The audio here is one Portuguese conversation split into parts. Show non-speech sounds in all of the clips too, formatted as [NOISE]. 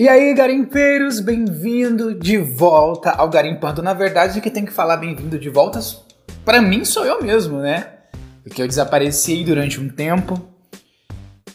E aí, garimpeiros, bem-vindo de volta ao Garimpando. Na verdade, que tem que falar bem-vindo de volta, para mim sou eu mesmo, né? Porque eu desapareci durante um tempo.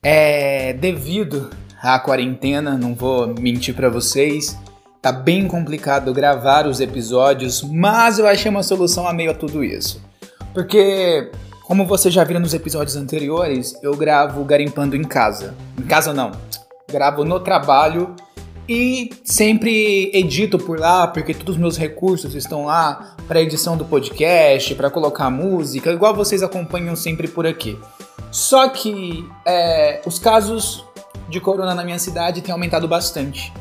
É devido à quarentena, não vou mentir para vocês. Tá bem complicado gravar os episódios, mas eu achei uma solução a meio a tudo isso. Porque, como você já viu nos episódios anteriores, eu gravo garimpando em casa. Em casa não, gravo no trabalho e sempre edito por lá, porque todos os meus recursos estão lá para edição do podcast, para colocar música, igual vocês acompanham sempre por aqui. Só que é, os casos de corona na minha cidade têm aumentado bastante,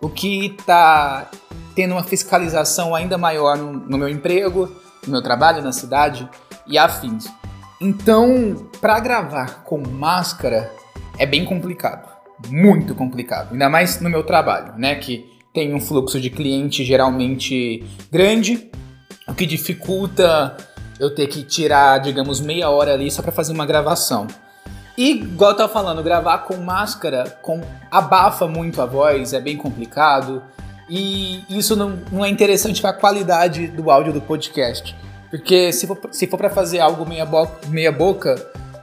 o que está tendo uma fiscalização ainda maior no, no meu emprego, no meu trabalho na cidade e afins. Então, para gravar com máscara é bem complicado muito complicado, ainda mais no meu trabalho, né, que tem um fluxo de cliente geralmente grande, o que dificulta eu ter que tirar, digamos, meia hora ali só para fazer uma gravação. E, igual eu tava falando, gravar com máscara com, abafa muito a voz, é bem complicado. E isso não, não é interessante para a qualidade do áudio do podcast. Porque se for, se for para fazer algo meia, bo meia boca,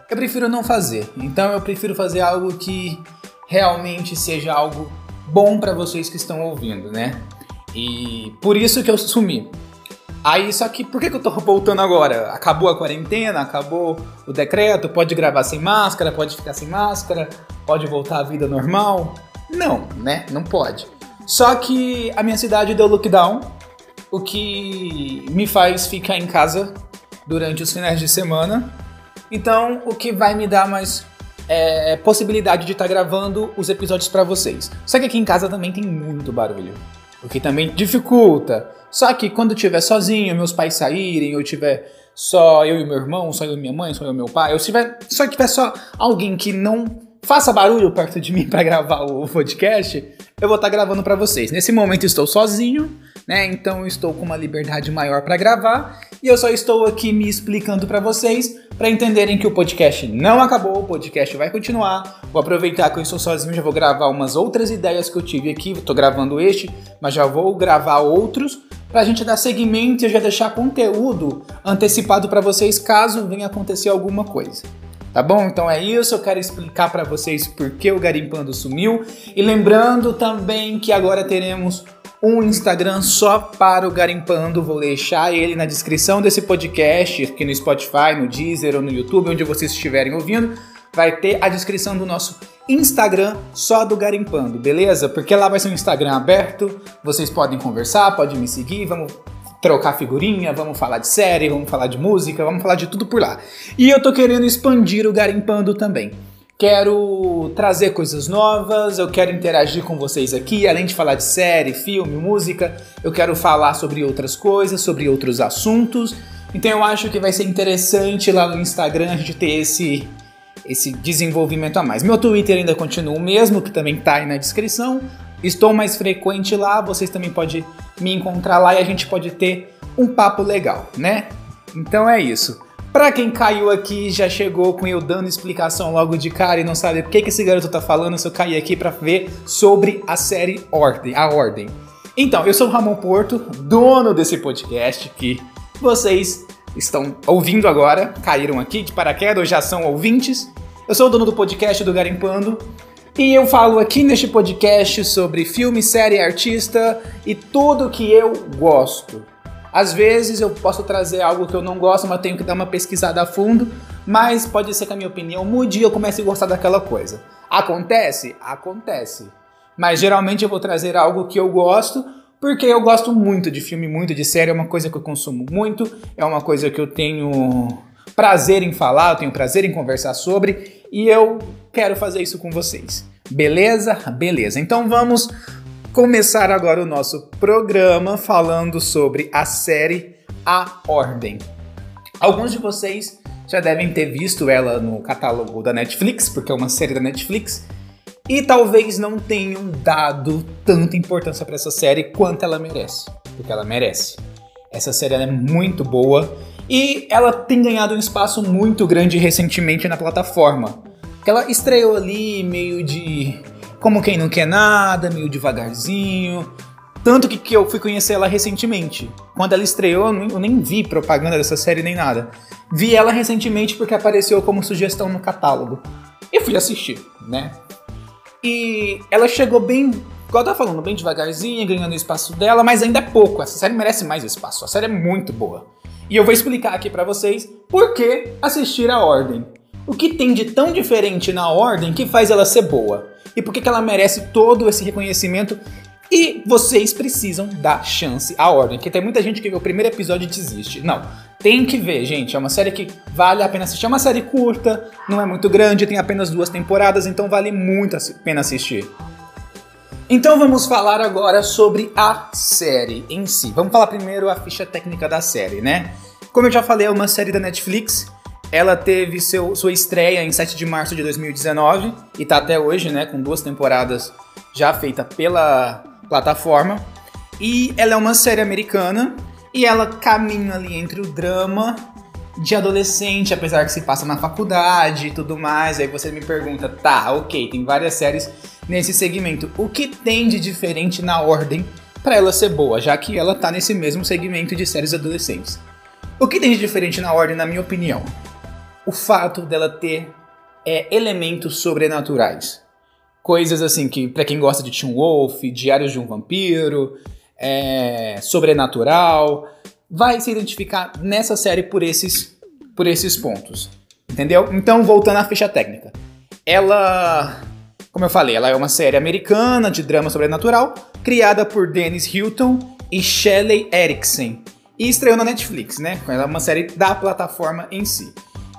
eu prefiro não fazer. Então eu prefiro fazer algo que realmente seja algo bom para vocês que estão ouvindo, né? E por isso que eu sumi. Aí, só que por que, que eu tô voltando agora? Acabou a quarentena, acabou o decreto, pode gravar sem máscara, pode ficar sem máscara, pode voltar à vida normal? Não, né? Não pode. Só que a minha cidade deu lockdown, o que me faz ficar em casa durante os finais de semana. Então, o que vai me dar mais é, possibilidade de estar tá gravando os episódios para vocês. Só que aqui em casa também tem muito barulho, o que também dificulta. Só que quando eu sozinho, meus pais saírem, eu tiver só eu e meu irmão, só eu e minha mãe, só eu e meu pai, eu tiver, só tiver só alguém que não faça barulho perto de mim para gravar o podcast, eu vou estar tá gravando para vocês. Nesse momento estou sozinho, né? Então estou com uma liberdade maior para gravar e eu só estou aqui me explicando para vocês para entenderem que o podcast não acabou, o podcast vai continuar. Vou aproveitar que eu estou sozinho, já vou gravar umas outras ideias que eu tive aqui. Estou gravando este, mas já vou gravar outros para a gente dar seguimento e já deixar conteúdo antecipado para vocês caso venha acontecer alguma coisa. Tá bom? Então é isso, eu quero explicar para vocês por que o Garimpando sumiu e lembrando também que agora teremos um Instagram só para o Garimpando. Vou deixar ele na descrição desse podcast, aqui no Spotify, no Deezer ou no YouTube, onde vocês estiverem ouvindo. Vai ter a descrição do nosso Instagram só do Garimpando, beleza? Porque lá vai ser um Instagram aberto, vocês podem conversar, podem me seguir, vamos trocar figurinha, vamos falar de série, vamos falar de música, vamos falar de tudo por lá. E eu tô querendo expandir o Garimpando também. Quero trazer coisas novas, eu quero interagir com vocês aqui, além de falar de série, filme, música, eu quero falar sobre outras coisas, sobre outros assuntos. Então eu acho que vai ser interessante lá no Instagram a gente ter esse esse desenvolvimento a mais. Meu Twitter ainda continua o mesmo, que também tá aí na descrição. Estou mais frequente lá, vocês também podem me encontrar lá e a gente pode ter um papo legal, né? Então é isso. Pra quem caiu aqui já chegou com eu dando explicação logo de cara e não sabe o que, que esse garoto tá falando, se eu caí aqui pra ver sobre a série Ordem, a Ordem. Então, eu sou o Ramon Porto, dono desse podcast que vocês estão ouvindo agora, caíram aqui de paraquedas ou já são ouvintes. Eu sou o dono do podcast do Garimpando e eu falo aqui neste podcast sobre filme, série, artista e tudo que eu gosto. Às vezes eu posso trazer algo que eu não gosto, mas tenho que dar uma pesquisada a fundo. Mas pode ser que a minha opinião mude e eu comece a gostar daquela coisa. Acontece? Acontece. Mas geralmente eu vou trazer algo que eu gosto, porque eu gosto muito de filme, muito de série, é uma coisa que eu consumo muito, é uma coisa que eu tenho prazer em falar, eu tenho prazer em conversar sobre, e eu quero fazer isso com vocês. Beleza? Beleza. Então vamos começar agora o nosso programa falando sobre a série A Ordem. Alguns de vocês já devem ter visto ela no catálogo da Netflix, porque é uma série da Netflix, e talvez não tenham dado tanta importância para essa série quanto ela merece, porque ela merece. Essa série é muito boa e ela tem ganhado um espaço muito grande recentemente na plataforma. Ela estreou ali meio de como quem não quer nada, meio devagarzinho. Tanto que, que eu fui conhecer ela recentemente. Quando ela estreou, eu nem vi propaganda dessa série nem nada. Vi ela recentemente porque apareceu como sugestão no catálogo. E fui assistir, né? E ela chegou bem, igual eu tava falando, bem devagarzinho, ganhando o espaço dela, mas ainda é pouco. Essa série merece mais espaço. A série é muito boa. E eu vou explicar aqui para vocês por que assistir a Ordem. O que tem de tão diferente na Ordem que faz ela ser boa? E por que, que ela merece todo esse reconhecimento e vocês precisam dar chance à Ordem, porque tem muita gente que vê o primeiro episódio e desiste. Não, tem que ver, gente. É uma série que vale a pena assistir. É uma série curta, não é muito grande, tem apenas duas temporadas, então vale muito a pena assistir. Então vamos falar agora sobre a série em si. Vamos falar primeiro a ficha técnica da série, né? Como eu já falei, é uma série da Netflix. Ela teve seu, sua estreia em 7 de março de 2019 e tá até hoje, né, com duas temporadas já feita pela plataforma. E ela é uma série americana e ela caminha ali entre o drama de adolescente, apesar que se passa na faculdade e tudo mais. Aí você me pergunta, tá, ok, tem várias séries nesse segmento. O que tem de diferente na ordem para ela ser boa, já que ela tá nesse mesmo segmento de séries adolescentes? O que tem de diferente na ordem, na minha opinião? O fato dela ter é, elementos sobrenaturais. Coisas assim que, para quem gosta de Teen Wolf, Diários de um Vampiro, é, Sobrenatural, vai se identificar nessa série por esses, por esses pontos. Entendeu? Então, voltando à ficha técnica. Ela, como eu falei, ela é uma série americana de drama sobrenatural, criada por Dennis Hilton e Shelley Erickson. E estreou na Netflix, né? Ela é uma série da plataforma em si.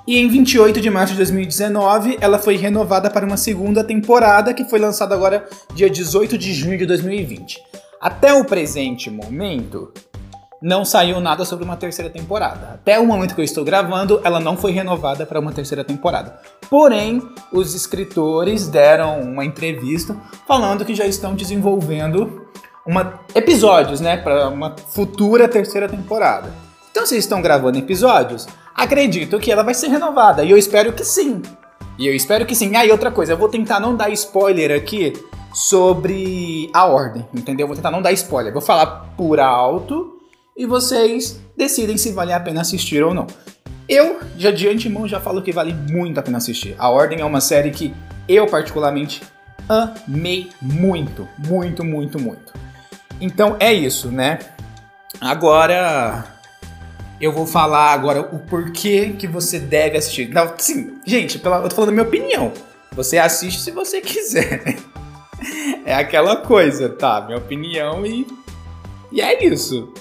E em 28 de março de 2019, ela foi renovada para uma segunda temporada que foi lançada agora dia 18 de junho de 2020. Até o presente momento, não saiu nada sobre uma terceira temporada. Até o momento que eu estou gravando, ela não foi renovada para uma terceira temporada. Porém, os escritores deram uma entrevista falando que já estão desenvolvendo uma, episódios, né, para uma futura terceira temporada. Então, vocês estão gravando episódios, acredito que ela vai ser renovada. E eu espero que sim. E eu espero que sim. Ah, e outra coisa, eu vou tentar não dar spoiler aqui sobre a ordem, entendeu? Eu vou tentar não dar spoiler. Vou falar por alto e vocês decidem se vale a pena assistir ou não. Eu, já de antemão, já falo que vale muito a pena assistir. A Ordem é uma série que eu, particularmente, amei muito, muito, muito, muito. Então é isso, né? Agora eu vou falar agora o porquê que você deve assistir. Não, sim, gente, eu tô falando a minha opinião. Você assiste se você [LAUGHS] quiser. é aquela coisa, tá? Minha opinião e. E é isso.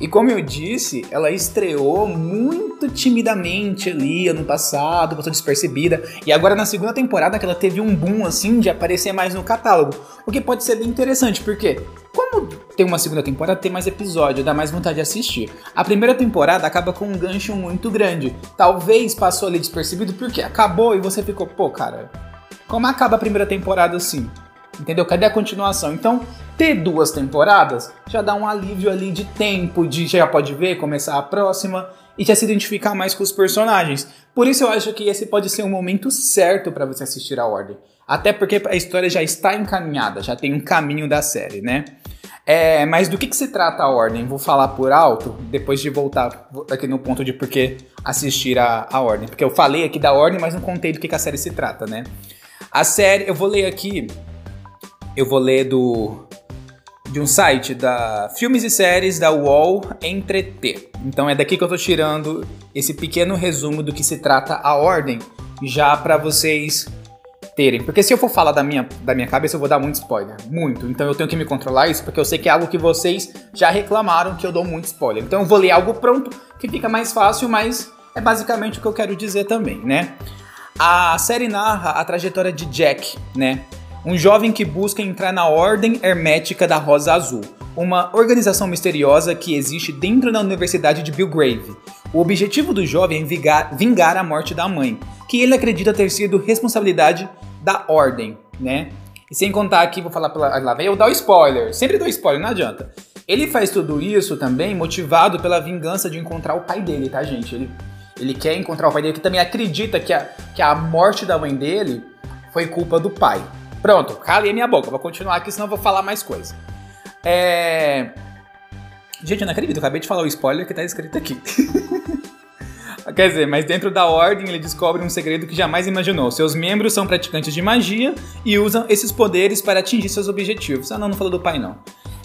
E como eu disse, ela estreou muito timidamente ali ano passado, passou despercebida. E agora na segunda temporada que ela teve um boom assim de aparecer mais no catálogo. O que pode ser bem interessante, porque tem uma segunda temporada, tem mais episódio, dá mais vontade de assistir. A primeira temporada acaba com um gancho muito grande. Talvez passou ali despercebido porque acabou e você ficou, pô, cara, como acaba a primeira temporada assim? Entendeu? Cadê a continuação? Então, ter duas temporadas já dá um alívio ali de tempo, de já pode ver, começar a próxima e já se identificar mais com os personagens. Por isso eu acho que esse pode ser um momento certo para você assistir a Ordem. Até porque a história já está encaminhada, já tem um caminho da série, né? É, mas do que, que se trata a Ordem? Vou falar por alto, depois de voltar aqui no ponto de por que assistir a, a Ordem. Porque eu falei aqui da Ordem, mas não contei do que, que a série se trata, né? A série, eu vou ler aqui eu vou ler do de um site da Filmes e Séries da UOL Entreter. Então é daqui que eu tô tirando esse pequeno resumo do que se trata a ordem, já para vocês terem. Porque se eu for falar da minha, da minha cabeça, eu vou dar muito spoiler. Muito. Então eu tenho que me controlar isso, porque eu sei que é algo que vocês já reclamaram que eu dou muito spoiler. Então eu vou ler algo pronto, que fica mais fácil, mas é basicamente o que eu quero dizer também, né? A série narra a trajetória de Jack, né? um jovem que busca entrar na Ordem Hermética da Rosa Azul, uma organização misteriosa que existe dentro da Universidade de Belgrave. O objetivo do jovem é vingar, vingar a morte da mãe, que ele acredita ter sido responsabilidade da Ordem, né? E sem contar aqui, vou falar pela. Lá vem eu dar o spoiler. Sempre dou spoiler, não adianta. Ele faz tudo isso também motivado pela vingança de encontrar o pai dele, tá, gente? Ele, ele quer encontrar o pai dele, que também acredita que a, que a morte da mãe dele foi culpa do pai. Pronto, calei minha boca, vou continuar aqui, senão eu vou falar mais coisa. É. Gente, eu não acredito, eu acabei de falar o spoiler que tá escrito aqui. [LAUGHS] Quer dizer, mas dentro da ordem ele descobre um segredo que jamais imaginou. Seus membros são praticantes de magia e usam esses poderes para atingir seus objetivos. Ah, não, não falou do pai, não.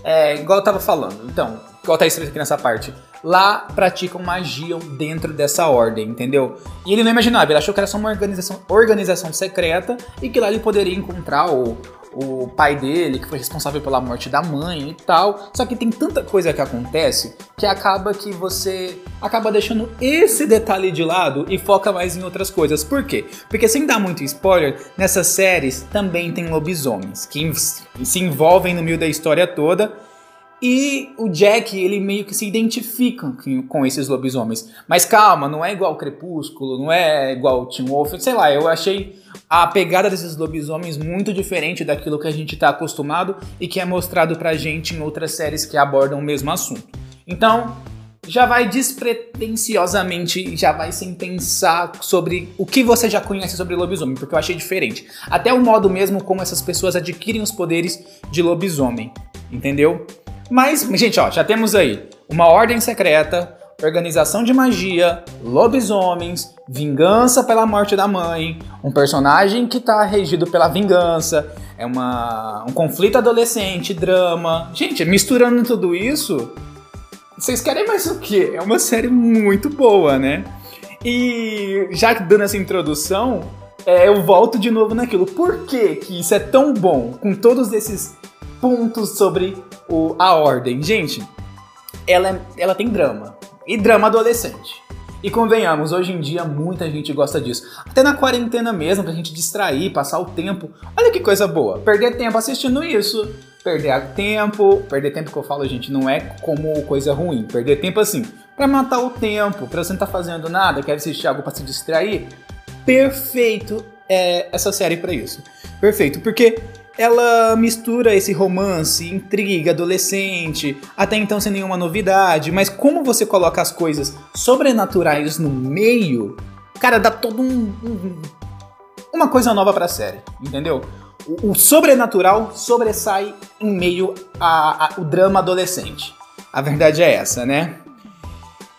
É, igual eu tava falando. Então, igual tá escrito aqui nessa parte. Lá praticam magia dentro dessa ordem, entendeu? E ele não imaginava, ele achou que era só uma organização, organização secreta e que lá ele poderia encontrar o, o pai dele, que foi responsável pela morte da mãe e tal. Só que tem tanta coisa que acontece que acaba que você acaba deixando esse detalhe de lado e foca mais em outras coisas. Por quê? Porque sem dar muito spoiler, nessas séries também tem lobisomens que se envolvem no meio da história toda e o Jack, ele meio que se identifica com esses lobisomens. Mas calma, não é igual Crepúsculo, não é igual Tim Wolf, sei lá, eu achei a pegada desses lobisomens muito diferente daquilo que a gente está acostumado e que é mostrado pra gente em outras séries que abordam o mesmo assunto. Então, já vai despretensiosamente, já vai sem pensar sobre o que você já conhece sobre lobisomem, porque eu achei diferente. Até o modo mesmo como essas pessoas adquirem os poderes de lobisomem, entendeu? Mas, gente, ó, já temos aí uma ordem secreta, organização de magia, lobisomens, vingança pela morte da mãe, um personagem que tá regido pela vingança, é uma, um conflito adolescente, drama. Gente, misturando tudo isso, vocês querem mais o quê? É uma série muito boa, né? E já dando essa introdução, é, eu volto de novo naquilo. Por que, que isso é tão bom com todos esses pontos sobre o, a ordem. Gente, ela, ela tem drama. E drama adolescente. E convenhamos, hoje em dia muita gente gosta disso. Até na quarentena mesmo, pra gente distrair, passar o tempo. Olha que coisa boa. Perder tempo assistindo isso. Perder tempo. Perder tempo que eu falo, gente, não é como coisa ruim. Perder tempo assim, para matar o tempo, pra você não tá fazendo nada, quer assistir algo para se distrair. Perfeito é essa série para isso. Perfeito, porque ela mistura esse romance, intriga, adolescente, até então sem nenhuma novidade, mas como você coloca as coisas sobrenaturais no meio, cara, dá todo um, um uma coisa nova pra série, entendeu? O, o sobrenatural sobressai em meio ao drama adolescente. A verdade é essa, né?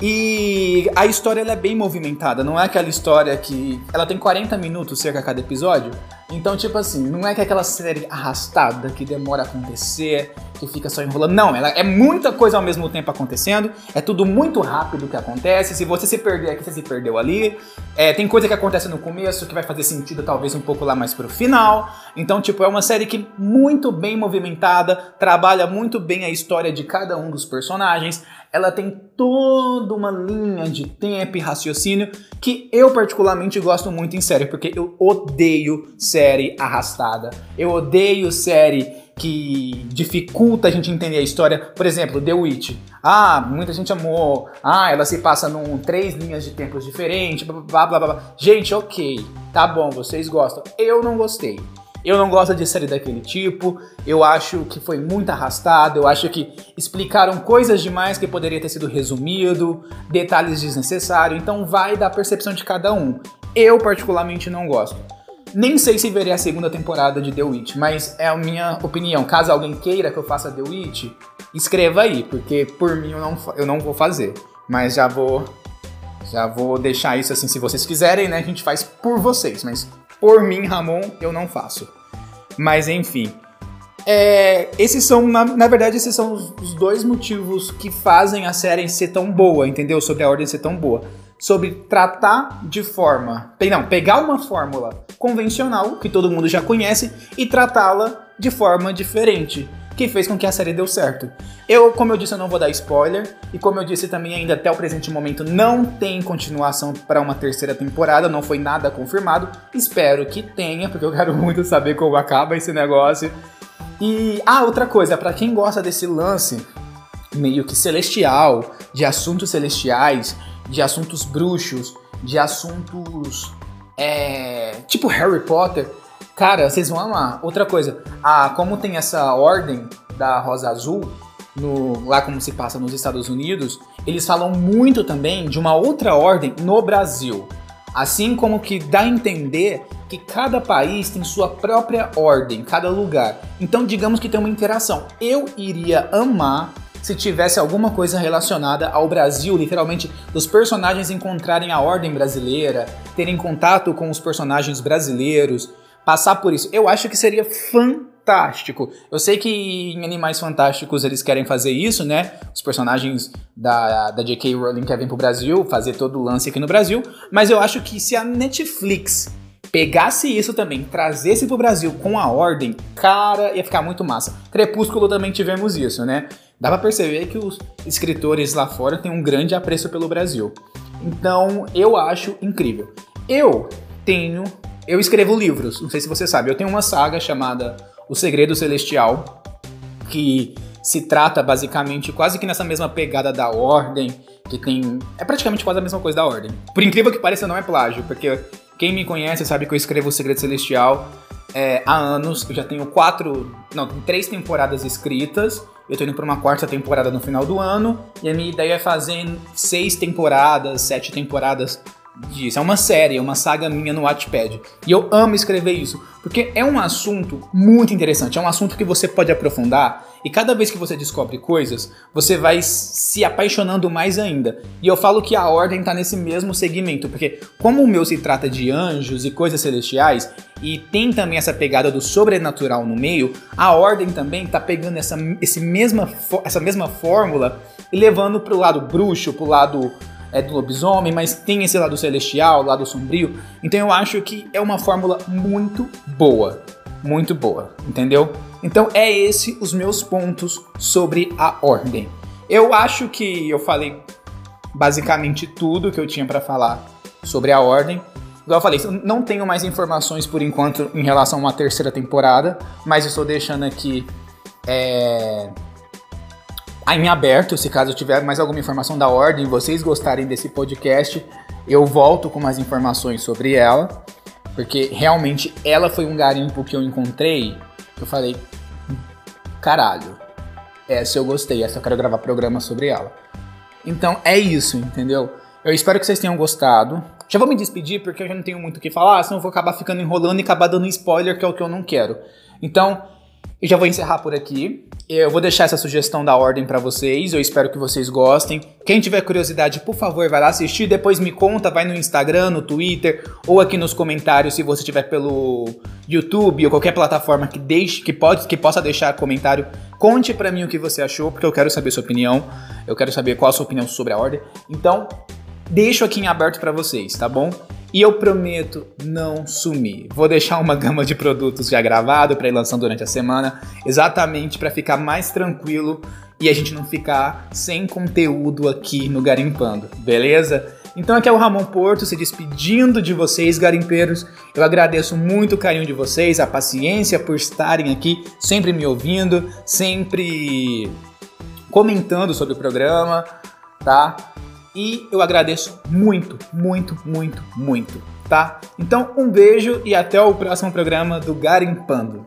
E a história é bem movimentada, não é aquela história que. Ela tem 40 minutos cerca a cada episódio. Então, tipo assim, não é que aquela série arrastada que demora a acontecer, que fica só enrolando. Não, ela é muita coisa ao mesmo tempo acontecendo. É tudo muito rápido que acontece. Se você se perder aqui, você se perdeu ali. É, tem coisa que acontece no começo que vai fazer sentido talvez um pouco lá mais pro final. Então, tipo, é uma série que muito bem movimentada, trabalha muito bem a história de cada um dos personagens ela tem toda uma linha de tempo e raciocínio que eu particularmente gosto muito em série, porque eu odeio série arrastada. Eu odeio série que dificulta a gente entender a história. Por exemplo, The Witch. Ah, muita gente amou. Ah, ela se passa num três linhas de tempos diferentes. Blá, blá, blá, blá. Gente, ok. Tá bom, vocês gostam. Eu não gostei. Eu não gosto de série daquele tipo. Eu acho que foi muito arrastado. Eu acho que explicaram coisas demais que poderia ter sido resumido, detalhes desnecessários. Então vai da percepção de cada um. Eu particularmente não gosto. Nem sei se verei a segunda temporada de The Witch, mas é a minha opinião. Caso alguém queira que eu faça The Witch, escreva aí, porque por mim eu não, eu não vou fazer. Mas já vou já vou deixar isso assim, se vocês quiserem, né? A gente faz por vocês, mas por mim, Ramon, eu não faço. Mas enfim. É, esses são, na, na, verdade, esses são os, os, dois motivos que fazem a série ser tão boa, entendeu? Sobre a ordem ser tão boa. Sobre tratar de forma. Não, pegar uma fórmula convencional, que todo mundo já conhece, e tratá-la de forma diferente que fez com que a série deu certo. Eu, como eu disse, eu não vou dar spoiler, e como eu disse também, ainda até o presente momento não tem continuação para uma terceira temporada, não foi nada confirmado. Espero que tenha, porque eu quero [LAUGHS] muito saber como acaba esse negócio. E ah, outra coisa, para quem gosta desse lance meio que celestial, de assuntos celestiais, de assuntos bruxos, de assuntos é, tipo Harry Potter, Cara, vocês vão amar. Outra coisa, ah, como tem essa ordem da Rosa Azul, no, lá como se passa nos Estados Unidos, eles falam muito também de uma outra ordem no Brasil. Assim como que dá a entender que cada país tem sua própria ordem, cada lugar. Então, digamos que tem uma interação. Eu iria amar se tivesse alguma coisa relacionada ao Brasil, literalmente, os personagens encontrarem a ordem brasileira, terem contato com os personagens brasileiros, passar por isso. Eu acho que seria fantástico. Eu sei que em Animais Fantásticos eles querem fazer isso, né? Os personagens da, da J.K. Rowling querem pro Brasil, fazer todo o lance aqui no Brasil, mas eu acho que se a Netflix pegasse isso também, trazesse pro Brasil com a ordem, cara, ia ficar muito massa. Crepúsculo também tivemos isso, né? Dá pra perceber que os escritores lá fora têm um grande apreço pelo Brasil. Então, eu acho incrível. Eu tenho. Eu escrevo livros, não sei se você sabe. Eu tenho uma saga chamada o Segredo Celestial, que se trata basicamente quase que nessa mesma pegada da Ordem, que tem. É praticamente quase a mesma coisa da Ordem. Por incrível que pareça, não é plágio, porque quem me conhece sabe que eu escrevo o Segredo Celestial é, há anos. Eu já tenho quatro. Não, três temporadas escritas. Eu tô indo pra uma quarta temporada no final do ano. E a minha ideia é fazer seis temporadas, sete temporadas disso. É uma série, é uma saga minha no Wattpad. E eu amo escrever isso, porque é um assunto muito interessante, é um assunto que você pode aprofundar e cada vez que você descobre coisas, você vai se apaixonando mais ainda. E eu falo que a ordem tá nesse mesmo segmento, porque como o meu se trata de anjos e coisas celestiais e tem também essa pegada do sobrenatural no meio, a ordem também tá pegando essa, esse mesma, essa mesma fórmula e levando pro lado bruxo, pro lado é do lobisomem, mas tem esse lado celestial, lado sombrio. Então eu acho que é uma fórmula muito boa, muito boa, entendeu? Então é esse os meus pontos sobre a ordem. Eu acho que eu falei basicamente tudo que eu tinha para falar sobre a ordem. Igual eu falei, não tenho mais informações por enquanto em relação a uma terceira temporada, mas estou deixando aqui é, em aberto, se caso tiver mais alguma informação da ordem, vocês gostarem desse podcast, eu volto com mais informações sobre ela, porque realmente ela foi um garimpo que eu encontrei, eu falei, caralho, essa eu gostei, essa eu quero gravar programa sobre ela. Então é isso, entendeu? Eu espero que vocês tenham gostado. Já vou me despedir porque eu já não tenho muito o que falar, senão eu vou acabar ficando enrolando e acabar dando spoiler, que é o que eu não quero. Então, eu já vou encerrar por aqui. Eu vou deixar essa sugestão da ordem para vocês. Eu espero que vocês gostem. Quem tiver curiosidade, por favor, vai lá assistir. Depois me conta, vai no Instagram, no Twitter ou aqui nos comentários se você estiver pelo YouTube ou qualquer plataforma que deixe, que pode, que possa deixar comentário. Conte para mim o que você achou, porque eu quero saber sua opinião. Eu quero saber qual a sua opinião sobre a ordem. Então, deixo aqui em aberto para vocês, tá bom? E eu prometo não sumir. Vou deixar uma gama de produtos já gravado para ir lançando durante a semana, exatamente para ficar mais tranquilo e a gente não ficar sem conteúdo aqui no Garimpando, beleza? Então aqui é o Ramon Porto se despedindo de vocês, garimpeiros. Eu agradeço muito o carinho de vocês, a paciência por estarem aqui, sempre me ouvindo, sempre comentando sobre o programa, tá? E eu agradeço muito, muito, muito, muito, tá? Então, um beijo e até o próximo programa do Garimpando.